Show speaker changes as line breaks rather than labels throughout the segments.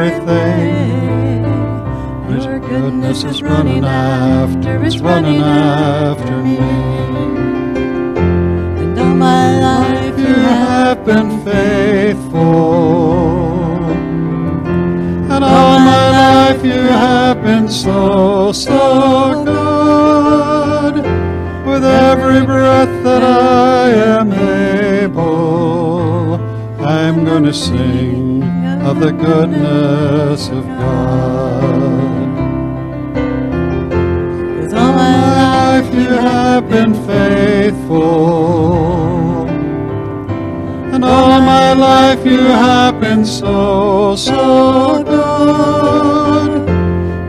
everything. Your goodness is running after, it's running after me.
And all my life
You have been faithful. And all my life you have been so, so good. With every breath that I am able, I'm to sing of the goodness of God.
with all my
life you have been faithful. And all my life you have been so, so good.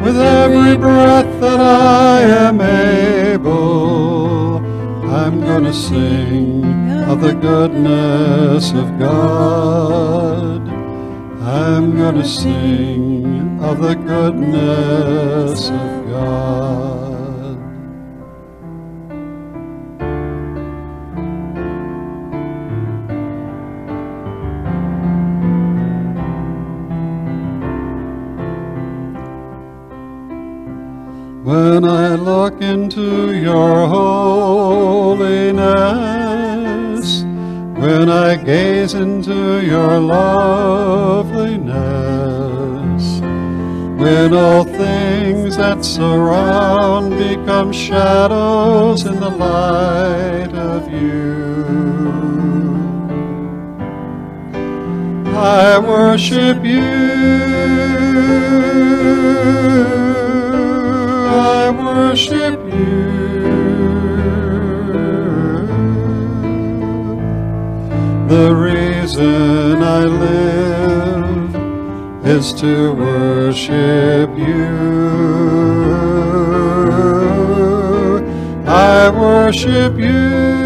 With every breath that I am able, I'm gonna sing of the goodness of God. I'm gonna sing of the goodness of God. When I look into your holiness, when I gaze into your loveliness, when all things that surround become shadows in the light of you. I worship you. I worship you. The reason I live is to worship you. I worship you.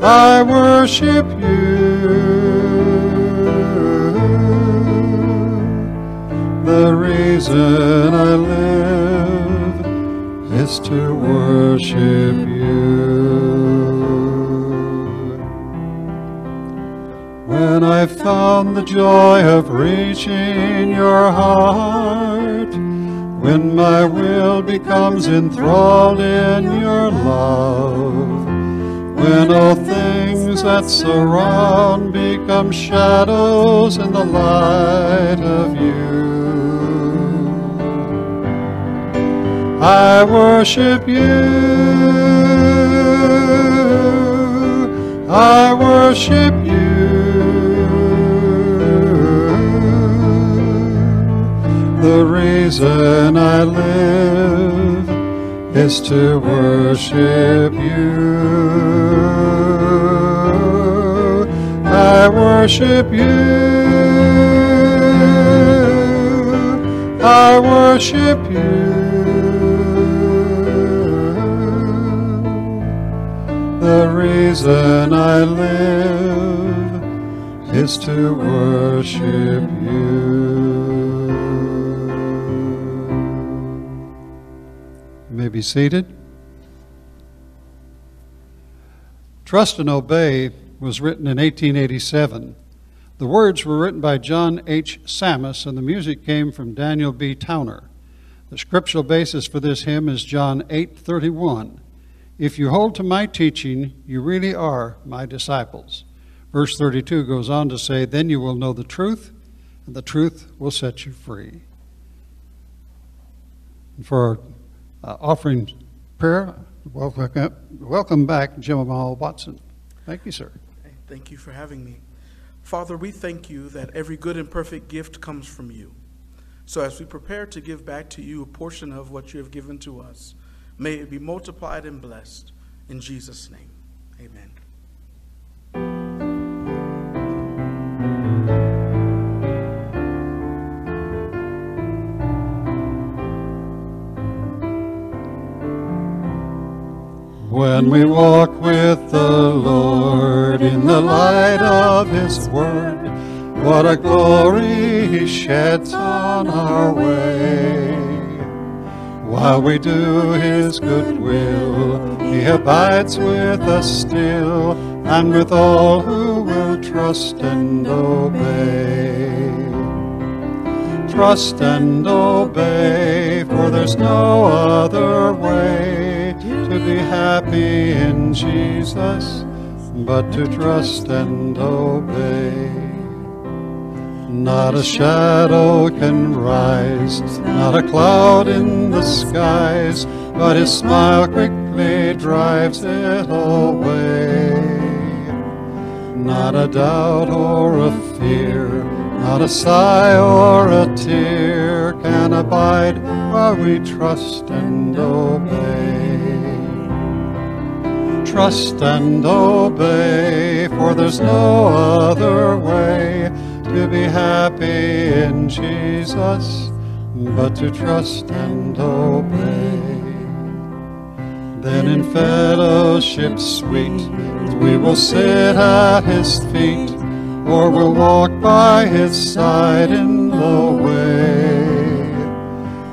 I worship you. The reason I live is to worship you. When I found the joy of reaching your heart, when my will becomes enthralled in your love, when all things that surround become shadows in the light of you. I worship you. I worship you. The reason I live is to worship you. I worship you. I worship you. The reason I live is to worship you. May be seated. Trust and Obey was written in 1887. The words were written by John H. Sammis, and the music came from Daniel B. Towner. The scriptural basis for this hymn is John 8:31. If you hold to my teaching, you really are my disciples. Verse 32 goes on to say, Then you will know the truth, and the truth will set you free. And for uh, offering prayer, welcome, welcome back, Jamaal Watson. Thank you, sir.
Thank you for having me. Father, we thank you that every good and perfect gift comes from you. So as we prepare to give back to you a portion of what you have given to us, may it be multiplied and blessed. In Jesus' name, amen.
When we walk with the Lord in the light of His Word, what a glory He sheds on our way. While we do His good will, He abides with us still, and with all who will trust and obey. Trust and obey, for there's no other way to be happy in Jesus but to trust and obey. Not a shadow can rise, not a cloud in the skies, but his smile quickly drives it away. Not a doubt or a fear, not a sigh or a tear can abide while we trust and obey. Trust and obey, for there's no other way to be happy in Jesus but to trust and obey. Then in fellowship sweet, we will sit at his feet, or we'll walk by his side in the way.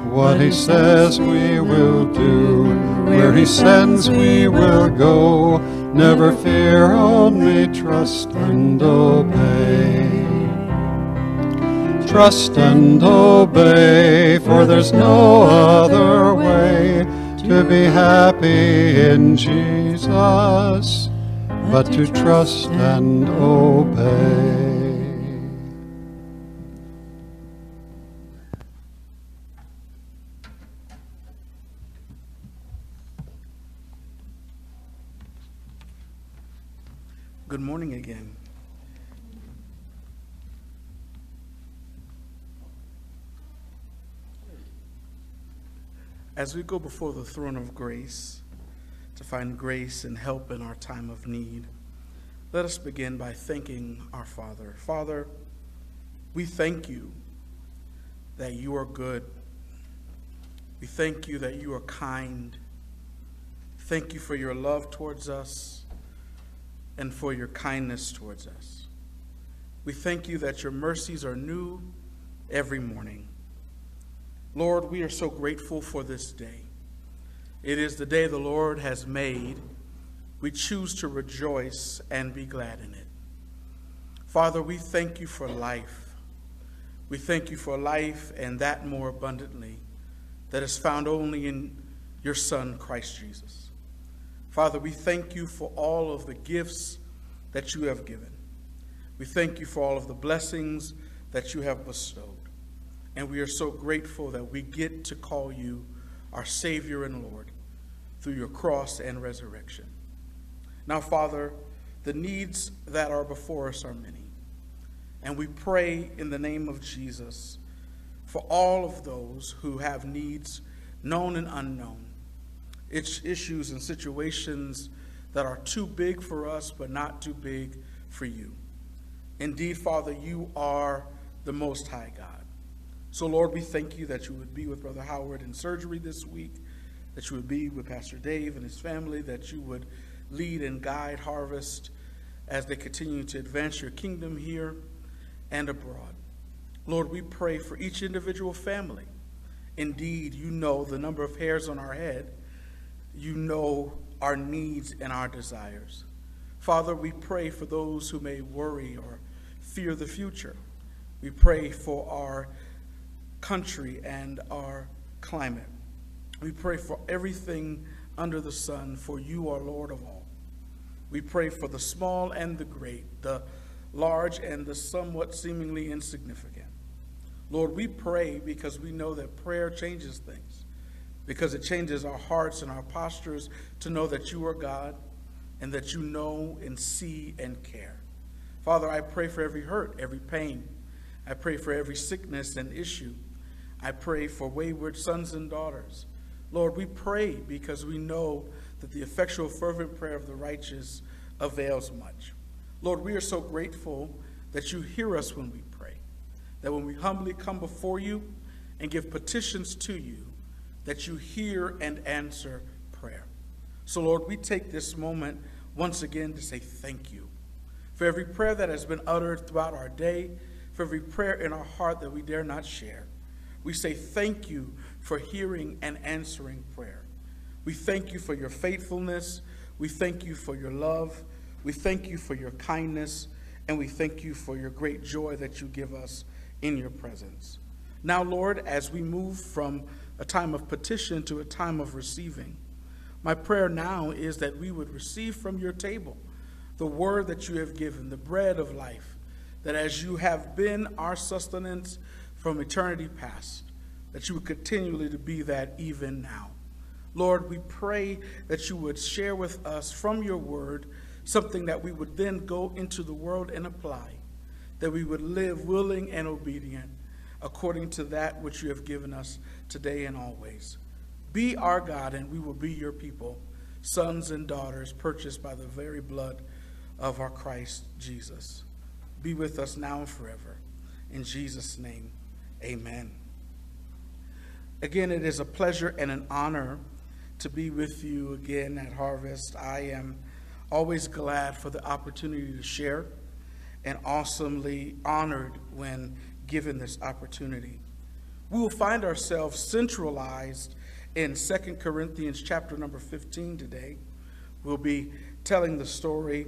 What he says we will do, where he sends we will go. Never fear, only trust and obey. Trust and obey, for there's no other way to be happy in Jesus but to trust and obey.
Good morning again. As we go before the throne of grace to find grace and help in our time of need, let us begin by thanking our Father. Father, we thank you that you are good. We thank you that you are kind. Thank you for your love towards us and for your kindness towards us. We thank you that your mercies are new every morning. Lord, we are so grateful for this day. It is the day the Lord has made. We choose to rejoice and be glad in it. Father, we thank you for life. We thank you for life and that more abundantly that is found only in your Son, Christ Jesus. Father, we thank you for all of the gifts that you have given. We thank you for all of the blessings that you have bestowed. And we are so grateful that we get to call you our Savior and Lord through your cross and resurrection. Now, Father, the needs that are before us are many. And we pray in the name of Jesus for all of those who have needs known and unknown. It's issues and situations that are too big for us, but not too big for you. Indeed, Father, you are the Most High God. So, Lord, we thank you that you would be with Brother Howard in surgery this week, that you would be with Pastor Dave and his family, that you would lead and guide Harvest as they continue to advance your kingdom here and abroad. Lord, we pray for each individual family. Indeed, you know the number of hairs on our head, you know our needs and our desires. Father, we pray for those who may worry or fear the future. We pray for our country and our climate. We pray for everything under the sun, for you are Lord of all. We pray for the small and the great, the large and the somewhat seemingly insignificant. Lord, we pray because we know that prayer changes things, because it changes our hearts and our postures to know that you are God and that you know and see and care. Father, I pray for every hurt, every pain. I pray for every sickness and issue. I pray for wayward sons and daughters. Lord, we pray because we know that the effectual, fervent prayer of the righteous avails much. Lord, we are so grateful that you hear us when we pray, that when we humbly come before you and give petitions to you, that you hear and answer prayer. So, Lord, we take this moment once again to say thank you for every prayer that has been uttered throughout our day, for every prayer in our heart that we dare not share. We say thank you for hearing and answering prayer. We thank you for your faithfulness. We thank you for your love. We thank you for your kindness, and we thank you for your great joy that you give us in your presence. Now, Lord, as we move from a time of petition to a time of receiving, my prayer now is that we would receive from your table the word that you have given, the bread of life, that as you have been our sustenance from eternity past, that you would continually to be that even now. Lord, we pray that you would share with us from your word something that we would then go into the world and apply, that we would live willing and obedient according to that which you have given us today and always. Be our God, and we will be your people, sons and daughters purchased by the very blood of our Christ Jesus. Be with us now and forever. In Jesus' name, amen. Again, it is a pleasure and an honor to be with you again at Harvest. I am always glad for the opportunity to share and awesomely honored when given this opportunity. We will find ourselves centralized in 2 Corinthians chapter number 15 today. We'll be telling the story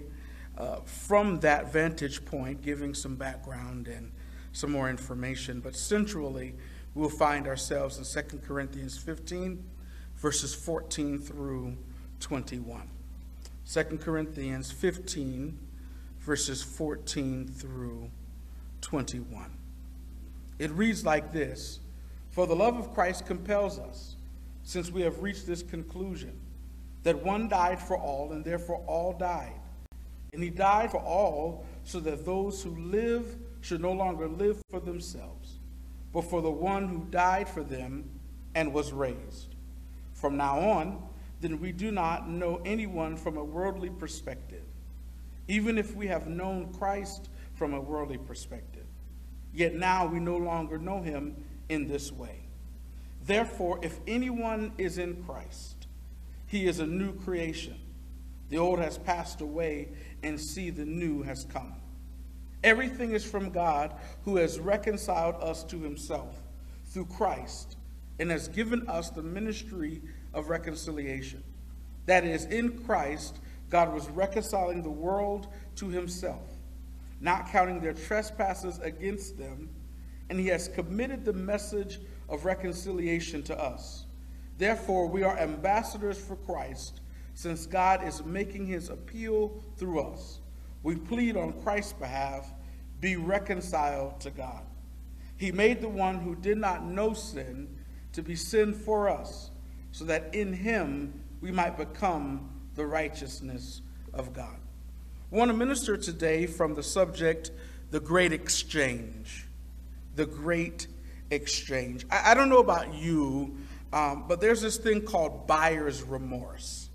uh, from that vantage point, giving some background and some more information. But centrally, we'll find ourselves in 2 Corinthians 15, verses 14 through 21. 2 Corinthians 15, verses 14 through 21. It reads like this For the love of Christ compels us, since we have reached this conclusion, that one died for all, and therefore all died. And he died for all, so that those who live should no longer live for themselves, but for the one who died for them and was raised. From now on, then we do not know anyone from a worldly perspective, even if we have known Christ from a worldly perspective. Yet now we no longer know him in this way. Therefore, if anyone is in Christ, he is a new creation. The old has passed away, and see, the new has come. Everything is from God, who has reconciled us to himself through Christ and has given us the ministry of reconciliation. That is, in Christ, God was reconciling the world to himself, not counting their trespasses against them, and he has committed the message of reconciliation to us. Therefore, we are ambassadors for Christ, since God is making his appeal through us. We plead on Christ's behalf be reconciled to God. He made the one who did not know sin to be sin for us so that in him we might become the righteousness of God. I want to minister today from the subject, the great exchange. The great exchange. I, I don't know about you, um, but there's this thing called buyer's remorse.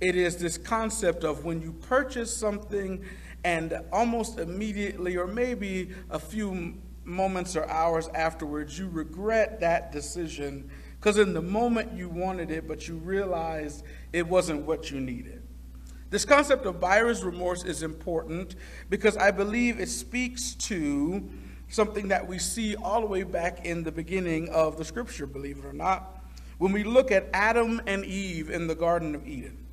It is this concept of when you purchase something and almost immediately, or maybe a few moments or hours afterwards, you regret that decision because in the moment you wanted it, but you realized it wasn't what you needed. This concept of buyer's remorse is important because I believe it speaks to something that we see all the way back in the beginning of the scripture, believe it or not. When we look at Adam and Eve in the Garden of Eden,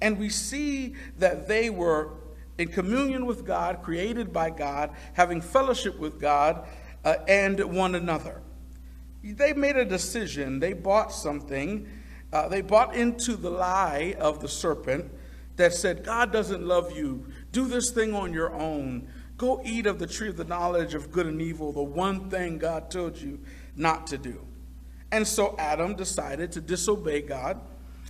and we see that they were in communion with God, created by God, having fellowship with God uh, and one another they made a decision. They bought something. Uh, they bought into the lie of the serpent that said, God doesn't love you. Do this thing on your own. Go eat of the tree of the knowledge of good and evil, the one thing God told you not to do. And so Adam decided to disobey God,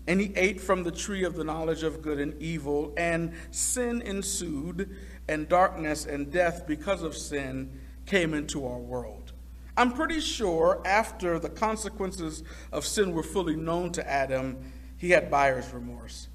and he ate from the tree of the knowledge of good and evil, and sin ensued, and darkness and death because of sin came into our world. I'm pretty sure after the consequences of sin were fully known to Adam, he had buyer's remorse.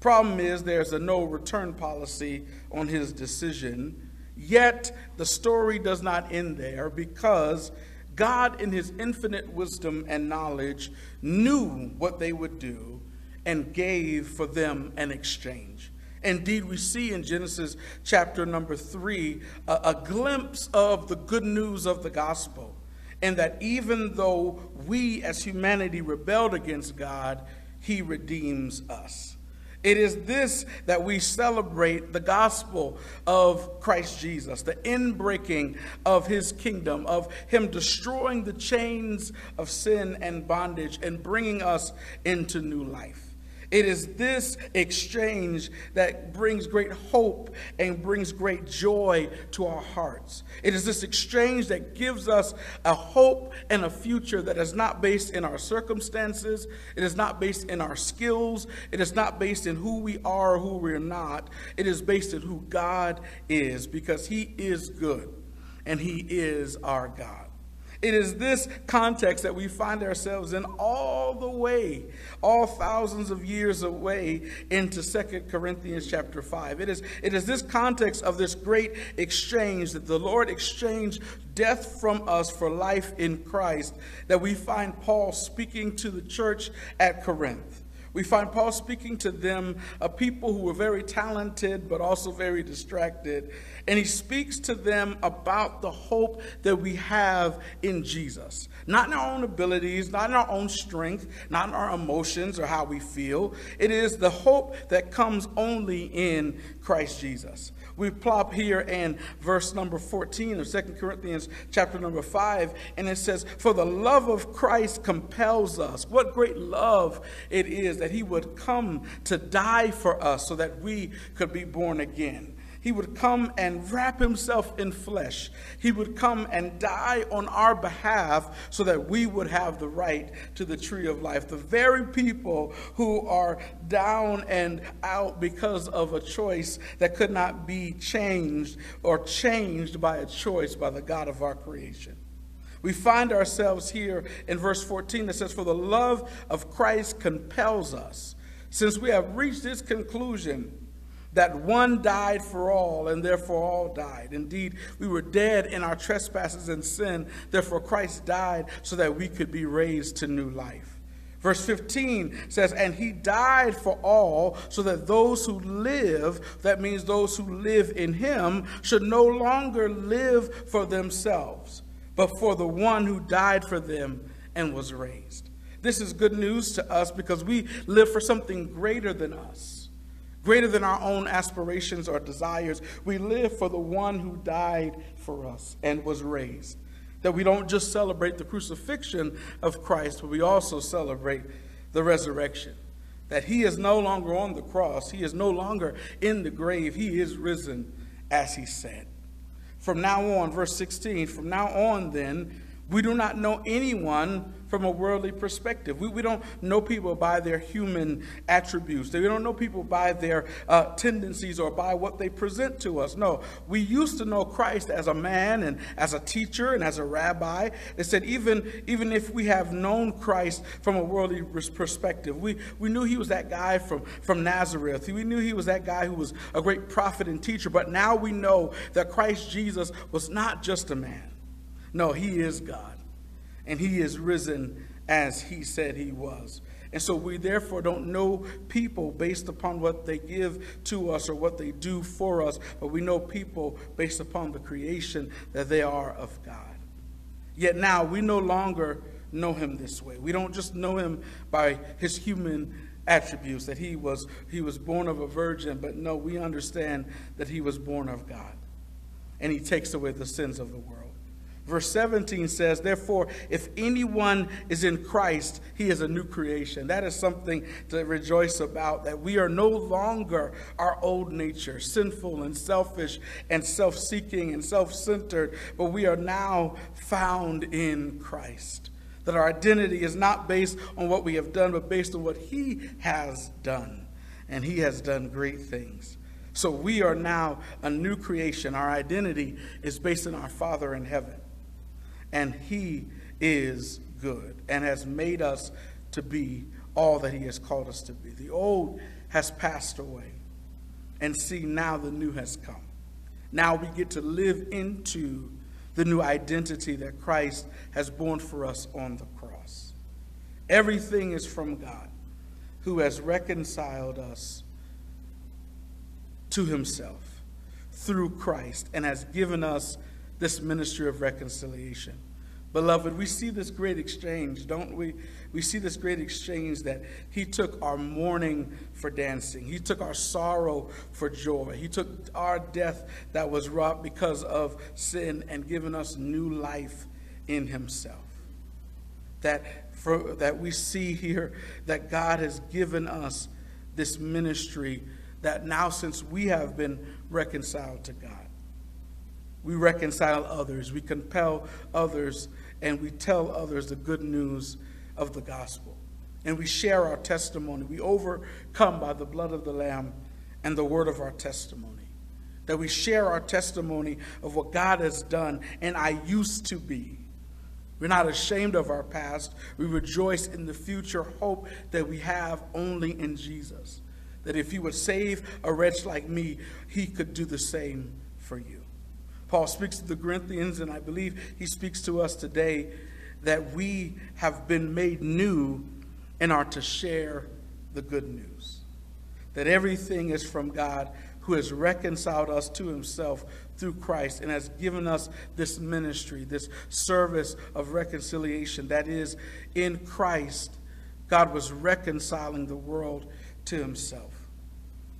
Problem is, there's a no return policy on his decision. Yet, the story does not end there because God, in his infinite wisdom and knowledge, knew what they would do and gave for them an exchange. Indeed, we see in Genesis chapter number three a, a glimpse of the good news of the gospel and that even though we as humanity rebelled against God, He redeems us. It is this that we celebrate the gospel of Christ Jesus, the inbreaking of his kingdom, of him destroying the chains of sin and bondage and bringing us into new life. It is this exchange that brings great hope and brings great joy to our hearts. It is this exchange that gives us a hope and a future that is not based in our circumstances, it is not based in our skills, it is not based in who we are or who we're not. It is based in who God is because He is good and He is our God. It is this context that we find ourselves in all the way, all thousands of years away into Second Corinthians chapter 5. It is, it is this context of this great exchange that the Lord exchanged death from us for life in Christ that we find Paul speaking to the church at Corinth. We find Paul speaking to them, a people who were very talented but also very distracted. And he speaks to them about the hope that we have in Jesus. Not in our own abilities, not in our own strength, not in our emotions or how we feel. It is the hope that comes only in Christ Jesus. We plop here in verse number 14 of Second Corinthians chapter number 5, and it says, For the love of Christ compels us. What great love it is that he would come to die for us so that we could be born again. He would come and wrap himself in flesh. He would come and die on our behalf so that we would have the right to the tree of life. The very people who are down and out because of a choice that could not be changed or changed by a choice by the God of our creation. We find ourselves here in verse 14 that says, For the love of Christ compels us. Since we have reached this conclusion, that one died for all, and therefore all died. Indeed, we were dead in our trespasses and sin, therefore Christ died so that we could be raised to new life. Verse 15 says, And he died for all, so that those who live, that means those who live in him, should no longer live for themselves, but for the one who died for them and was raised. This is good news to us because we live for something greater than us greater than our own aspirations or desires. We live for the one who died for us and was raised. That we don't just celebrate the crucifixion of Christ, but we also celebrate the resurrection. That he is no longer on the cross, he is no longer in the grave, he is risen as he said. From now on, verse 16, from now on, then, we do not know anyone from a worldly perspective. We, we don't know people by their human attributes. We don't know people by their uh, tendencies or by what they present to us. No, we used to know Christ as a man and as a teacher and as a rabbi. They said even, even if we have known Christ from a worldly perspective, we, we knew he was that guy from, from Nazareth. We knew he was that guy who was a great prophet and teacher. But now we know that Christ Jesus was not just a man. No, he is God. And he is risen as he said he was. And so we therefore don't know people based upon what they give to us or what they do for us, but we know people based upon the creation that they are of God. Yet now we no longer know him this way. We don't just know him by his human attributes that he was he was born of a virgin, but no, we understand that he was born of God. And he takes away the sins of the world. Verse 17 says, Therefore, if anyone is in Christ, he is a new creation. That is something to rejoice about, that we are no longer our old nature, sinful and selfish and self seeking and self centered, but we are now found in Christ. That our identity is not based on what we have done, but based on what he has done. And he has done great things. So we are now a new creation. Our identity is based on our Father in heaven and He is good and has made us to be all that He has called us to be. The old has passed away, and see, now the new has come. Now we get to live into the new identity that Christ has borne for us on the cross. Everything is from God, who has reconciled us to Himself through Christ and has given us this ministry of reconciliation. Beloved, we see this great exchange, don't we? We see this great exchange that He took our mourning for dancing. He took our sorrow for joy. He took our death that was wrought because of sin and given us new life in Himself. That, for, that we see here that God has given us this ministry that now, since we have been reconciled to God, we reconcile others, we compel others, and we tell others the good news of the gospel. And we share our testimony. We overcome by the blood of the Lamb and the word of our testimony. That we share our testimony of what God has done and I used to be. We're not ashamed of our past. We rejoice in the future hope that we have only in Jesus. That if He would save a wretch like me, He could do the same for you. Paul speaks to the Corinthians, and I believe he speaks to us today that we have been made new and are to share the good news. That everything is from God who has reconciled us to himself through Christ and has given us this ministry, this service of reconciliation. That is, in Christ, God was reconciling the world to himself.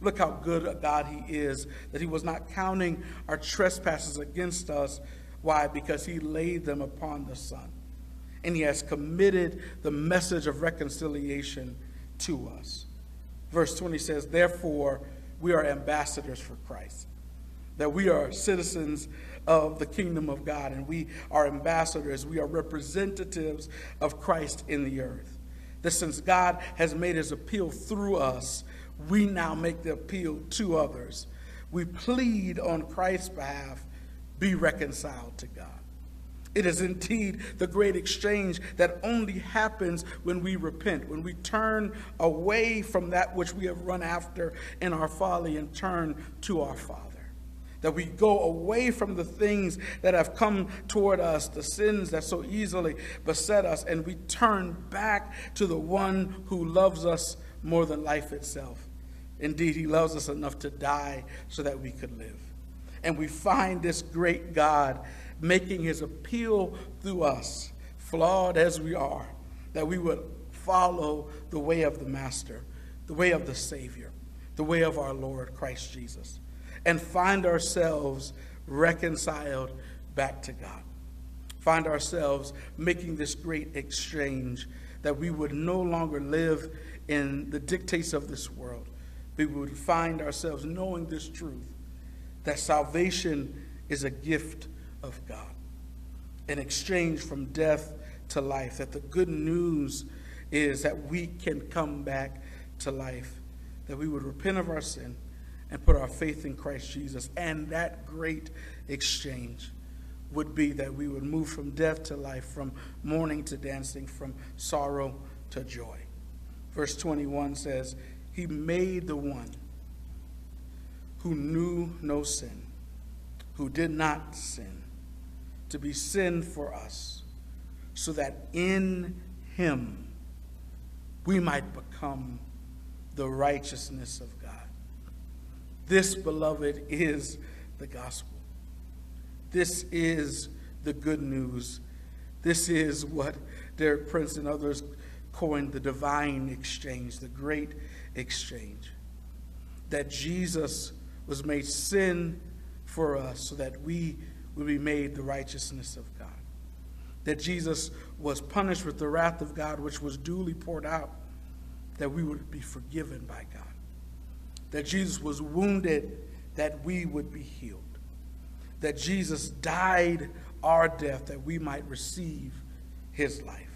Look how good a God He is, that He was not counting our trespasses against us. Why? Because He laid them upon the Son. And He has committed the message of reconciliation to us. Verse 20 says, Therefore, we are ambassadors for Christ, that we are citizens of the kingdom of God, and we are ambassadors, we are representatives of Christ in the earth. That since God has made His appeal through us, we now make the appeal to others. We plead on Christ's behalf be reconciled to God. It is indeed the great exchange that only happens when we repent, when we turn away from that which we have run after in our folly and turn to our Father. That we go away from the things that have come toward us, the sins that so easily beset us, and we turn back to the one who loves us more than life itself. Indeed, he loves us enough to die so that we could live. And we find this great God making his appeal through us, flawed as we are, that we would follow the way of the Master, the way of the Savior, the way of our Lord Christ Jesus, and find ourselves reconciled back to God. Find ourselves making this great exchange that we would no longer live in the dictates of this world. We would find ourselves knowing this truth that salvation is a gift of God, an exchange from death to life, that the good news is that we can come back to life, that we would repent of our sin and put our faith in Christ Jesus. And that great exchange would be that we would move from death to life, from mourning to dancing, from sorrow to joy. Verse 21 says, He made the one who knew no sin, who did not sin, to be sin for us, so that in Him we might become the righteousness of God. This, beloved, is the gospel. This is the good news. This is what Derek Prince and others coined the divine exchange, the great exchange. That Jesus was made sin for us so that we would be made the righteousness of God. That Jesus was punished with the wrath of God, which was duly poured out, that we would be forgiven by God. That Jesus was wounded, that we would be healed. That Jesus died our death, that we might receive his life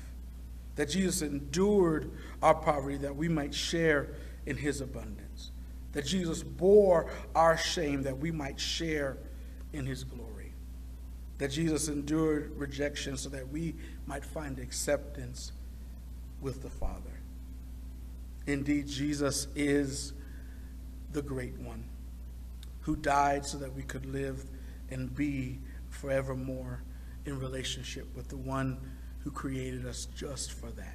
that Jesus endured our poverty that we might share in his abundance, that Jesus bore our shame that we might share in his glory, that Jesus endured rejection so that we might find acceptance with the Father. Indeed, Jesus is the great one who died so that we could live and be forevermore in relationship with the one who created us just for that.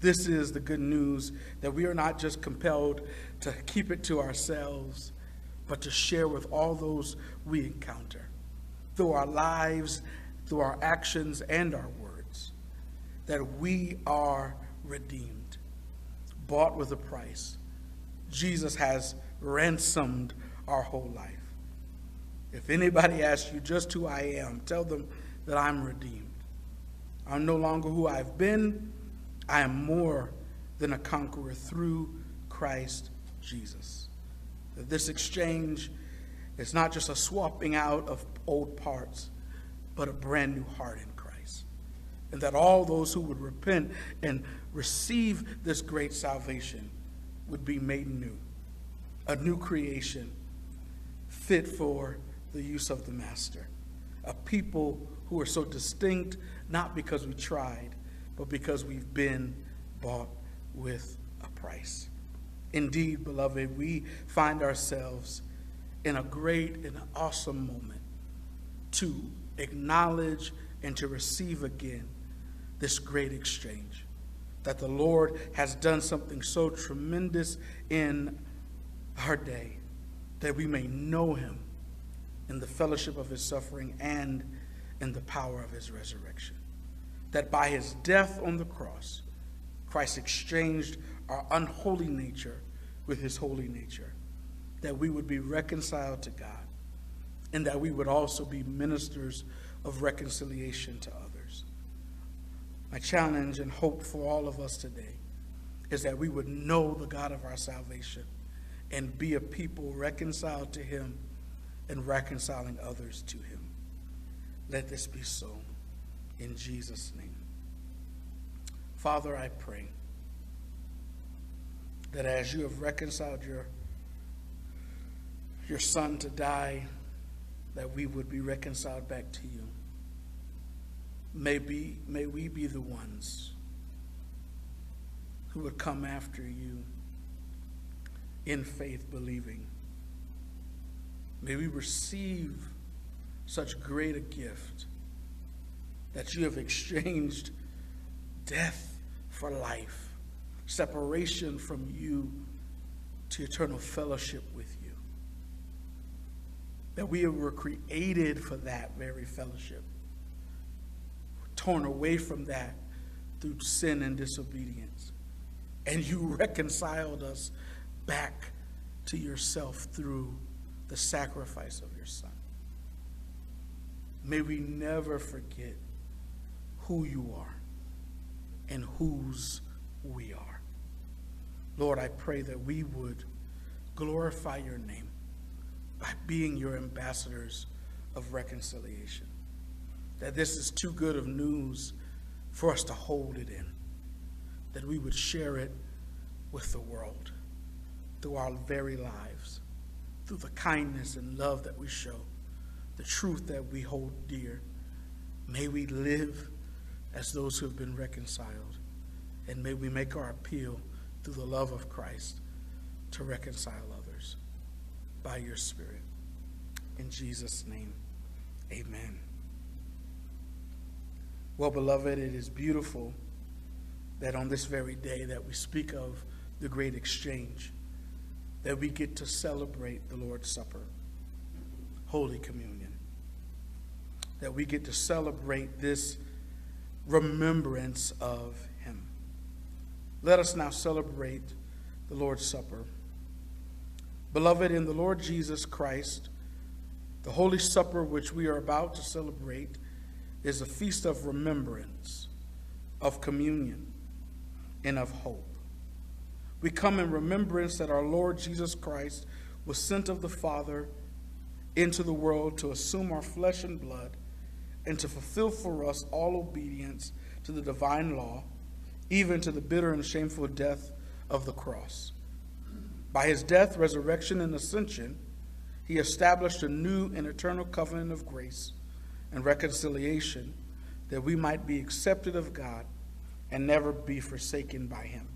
This is the good news that we are not just compelled to keep it to ourselves, but to share with all those we encounter. through our lives through our actions and our words, that we are redeemed, bought with a price. Jesus has ransomed our whole life. If anybody asks you just who I am, tell them that I'm redeemed. I'm no longer who I've been. I am more than a conqueror through Christ Jesus. That this exchange is not just a swapping out of old parts, but a brand new heart in Christ. And that all those who would repent and receive this great salvation would be made new, a new creation, fit for the use of the Master, a people who are so distinct not because we tried, but because we've been bought with a price. Indeed, beloved, we find ourselves in a great and awesome moment to acknowledge and to receive again this great exchange. That the Lord has done something so tremendous in our day that we may know him in the fellowship of his suffering and in the power of his resurrection. That by his death on the cross, Christ exchanged our unholy nature with his holy nature, that we would be reconciled to God, and that we would also be ministers of reconciliation to others. My challenge and hope for all of us today is that we would know the God of our salvation and be a people reconciled to him and reconciling others to him. Let this be so in Jesus' name. Father, I pray that as you have reconciled your, your son to die, that we would be reconciled back to you. May, be, may we be the ones who would come after you in faith, believing. May we receive such great a gift that you have exchanged death for life, separation from you to eternal fellowship with you. That we were created for that very fellowship, torn away from that through sin and disobedience. And you reconciled us back to yourself through the sacrifice of your Son. May we never forget who you are and whose we are. Lord, I pray that we would glorify your name by being your ambassadors of reconciliation. That this is too good of news for us to hold it in. That we would share it with the world through our very lives, through the kindness and love that we show, the truth that we hold dear. May we live as those who have been reconciled, and may we make our appeal through the love of Christ to reconcile others by your Spirit. In Jesus' name, amen. Well, beloved, it is beautiful that on this very day that we speak of the great exchange, that we get to celebrate the Lord's Supper, Holy Communion, that we get to celebrate this remembrance of Him. Let us now celebrate the Lord's Supper. Beloved, in the Lord Jesus Christ, the Holy Supper which we are about to celebrate is a feast of remembrance, of communion, and of hope. We come in remembrance that our Lord Jesus Christ was sent of the Father into the world to assume our flesh and blood and to fulfill for us all obedience to the divine law, even to the bitter and shameful death of the cross. By his death, resurrection, and ascension, he established a new and eternal covenant of grace and reconciliation that we might be accepted of God and never be forsaken by him.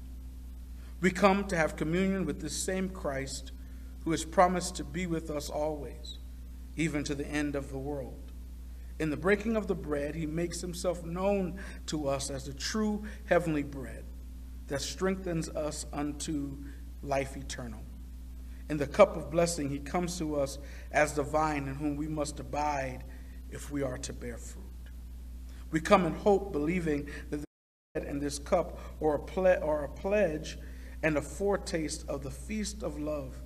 We come to have communion with this same Christ who has promised to be with us always, even to the end of the world. In the breaking of the bread, he makes himself known to us as the true heavenly bread that strengthens us unto life eternal. In the cup of blessing, he comes to us as the vine in whom we must abide if we are to bear fruit. We come in hope, believing that the bread and this cup are a, ple- are a pledge and a foretaste of the feast of love,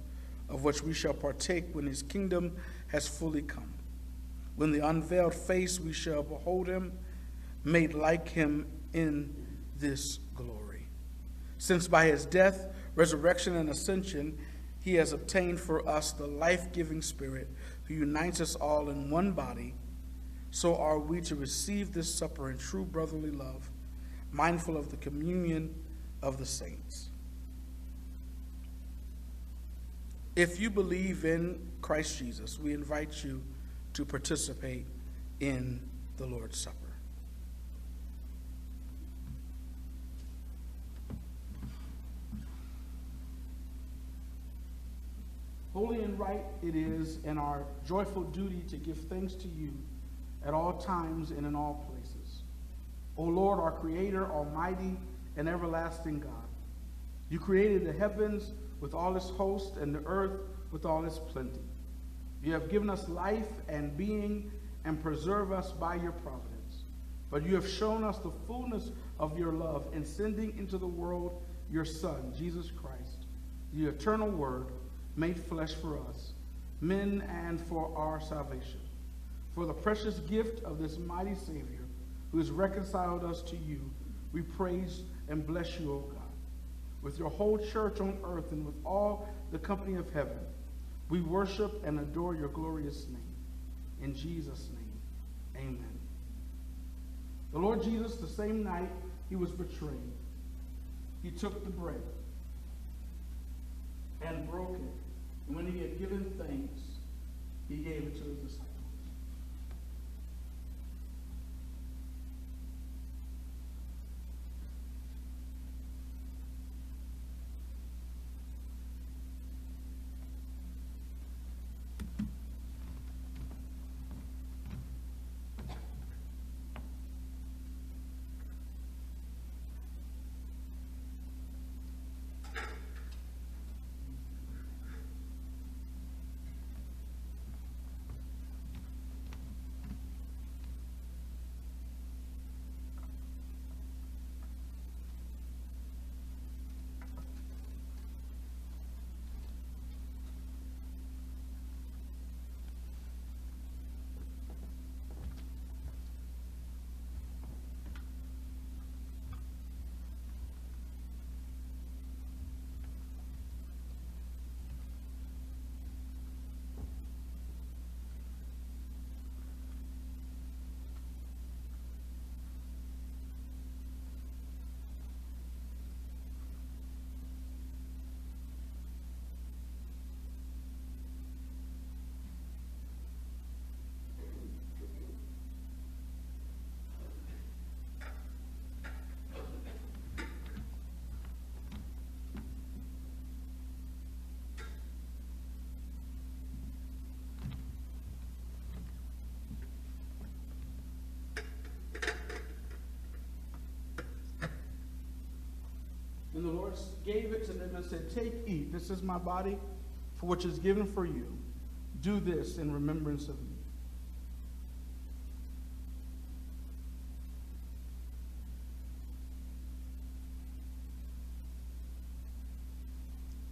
of which we shall partake when his kingdom has fully come. When the unveiled face we shall behold him, made like him in this glory. Since by his death, resurrection, and ascension, he has obtained for us the life giving Spirit who unites us all in one body, so are we to receive this supper in true brotherly love, mindful of the communion of the saints. If you believe in Christ Jesus, we invite you to participate in the Lord's Supper. Holy and right it is, and our joyful duty to give thanks to you at all times and in all places. O Lord, our Creator, Almighty and everlasting God, you created the heavens with all its host and the earth with all its plenty. You have given us life and being and preserve us by your providence. But you have shown us the fullness of your love in sending into the world your Son, Jesus Christ, the eternal Word made flesh for us, men and for our salvation. For the precious gift of this mighty Savior who has reconciled us to you, we praise and bless you, O God. With your whole church on earth and with all the company of heaven, we worship and adore your glorious name. In Jesus' name, amen. The Lord Jesus, the same night he was betrayed, he took the bread and broke it. And when he had given thanks, he gave it to his disciples. And the Lord gave it to them and said, Take, eat. This is my body, for which is given for you. Do this in remembrance of me.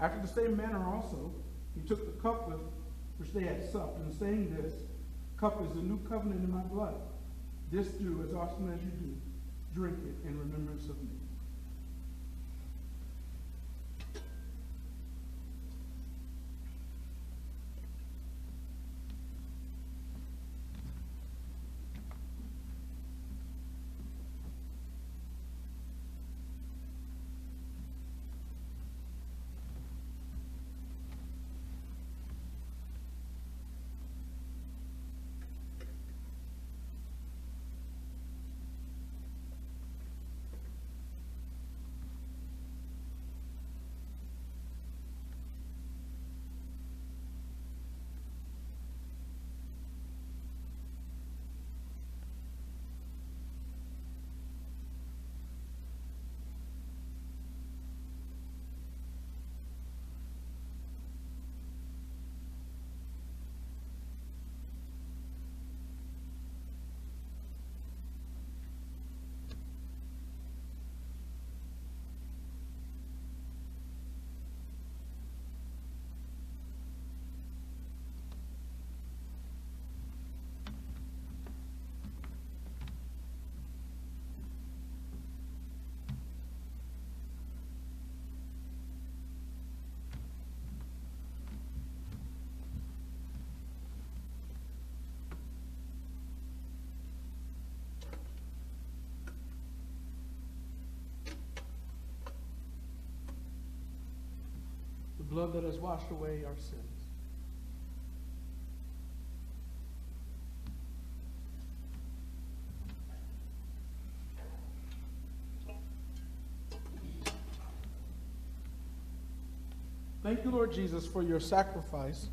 After the same manner also, he took the cup with which they had supped, and saying this, cup is the new covenant in my blood. This do as often as you do, drink it in remembrance of me. Blood that has washed away our sins. Thank you, Lord Jesus, for your sacrifice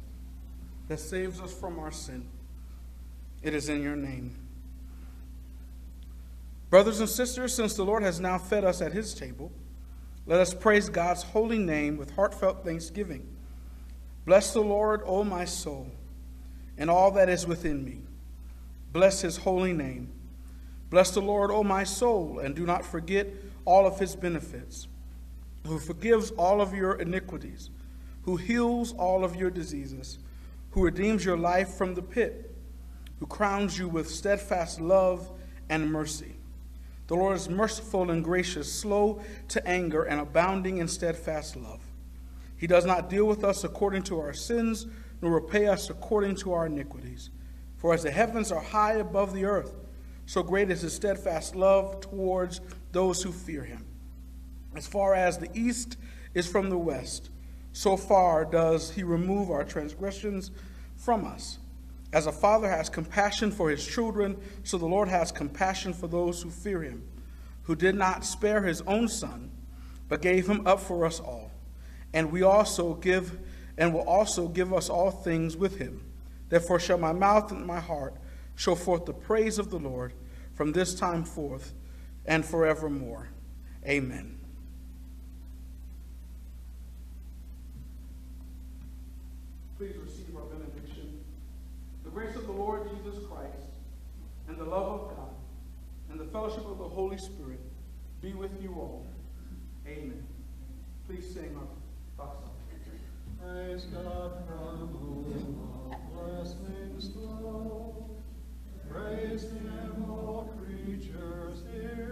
that saves us from our sin. It is in your name. Brothers and sisters, since the Lord has now fed us at his table, let us praise God's holy name with heartfelt thanksgiving. Bless the Lord, O my soul, and all that is within me. Bless his holy name. Bless the Lord, O my soul, and do not forget all of his benefits, who forgives all of your iniquities, who heals all of your diseases, who redeems your life from the pit, who crowns you with steadfast love and mercy. The Lord is merciful and gracious, slow to anger, and abounding in steadfast love. He does not deal with us according to our sins, nor repay us according to our iniquities. For as the heavens are high above the earth, so great is his steadfast love towards those who fear him. As far as the east is from the west, so far does he remove our transgressions from us. As a father has compassion for his children, so the Lord has compassion for those who fear him, who did not spare his own son, but gave him up for us all. And we also give and will also give us all things with him. Therefore shall my mouth and my heart show forth the praise of the Lord from this time forth and forevermore. Amen. the love of God and the fellowship of the Holy Spirit be with you all. Amen. Please sing our box song.
Praise God from whom all blessings flow. Praise Him, all creatures here.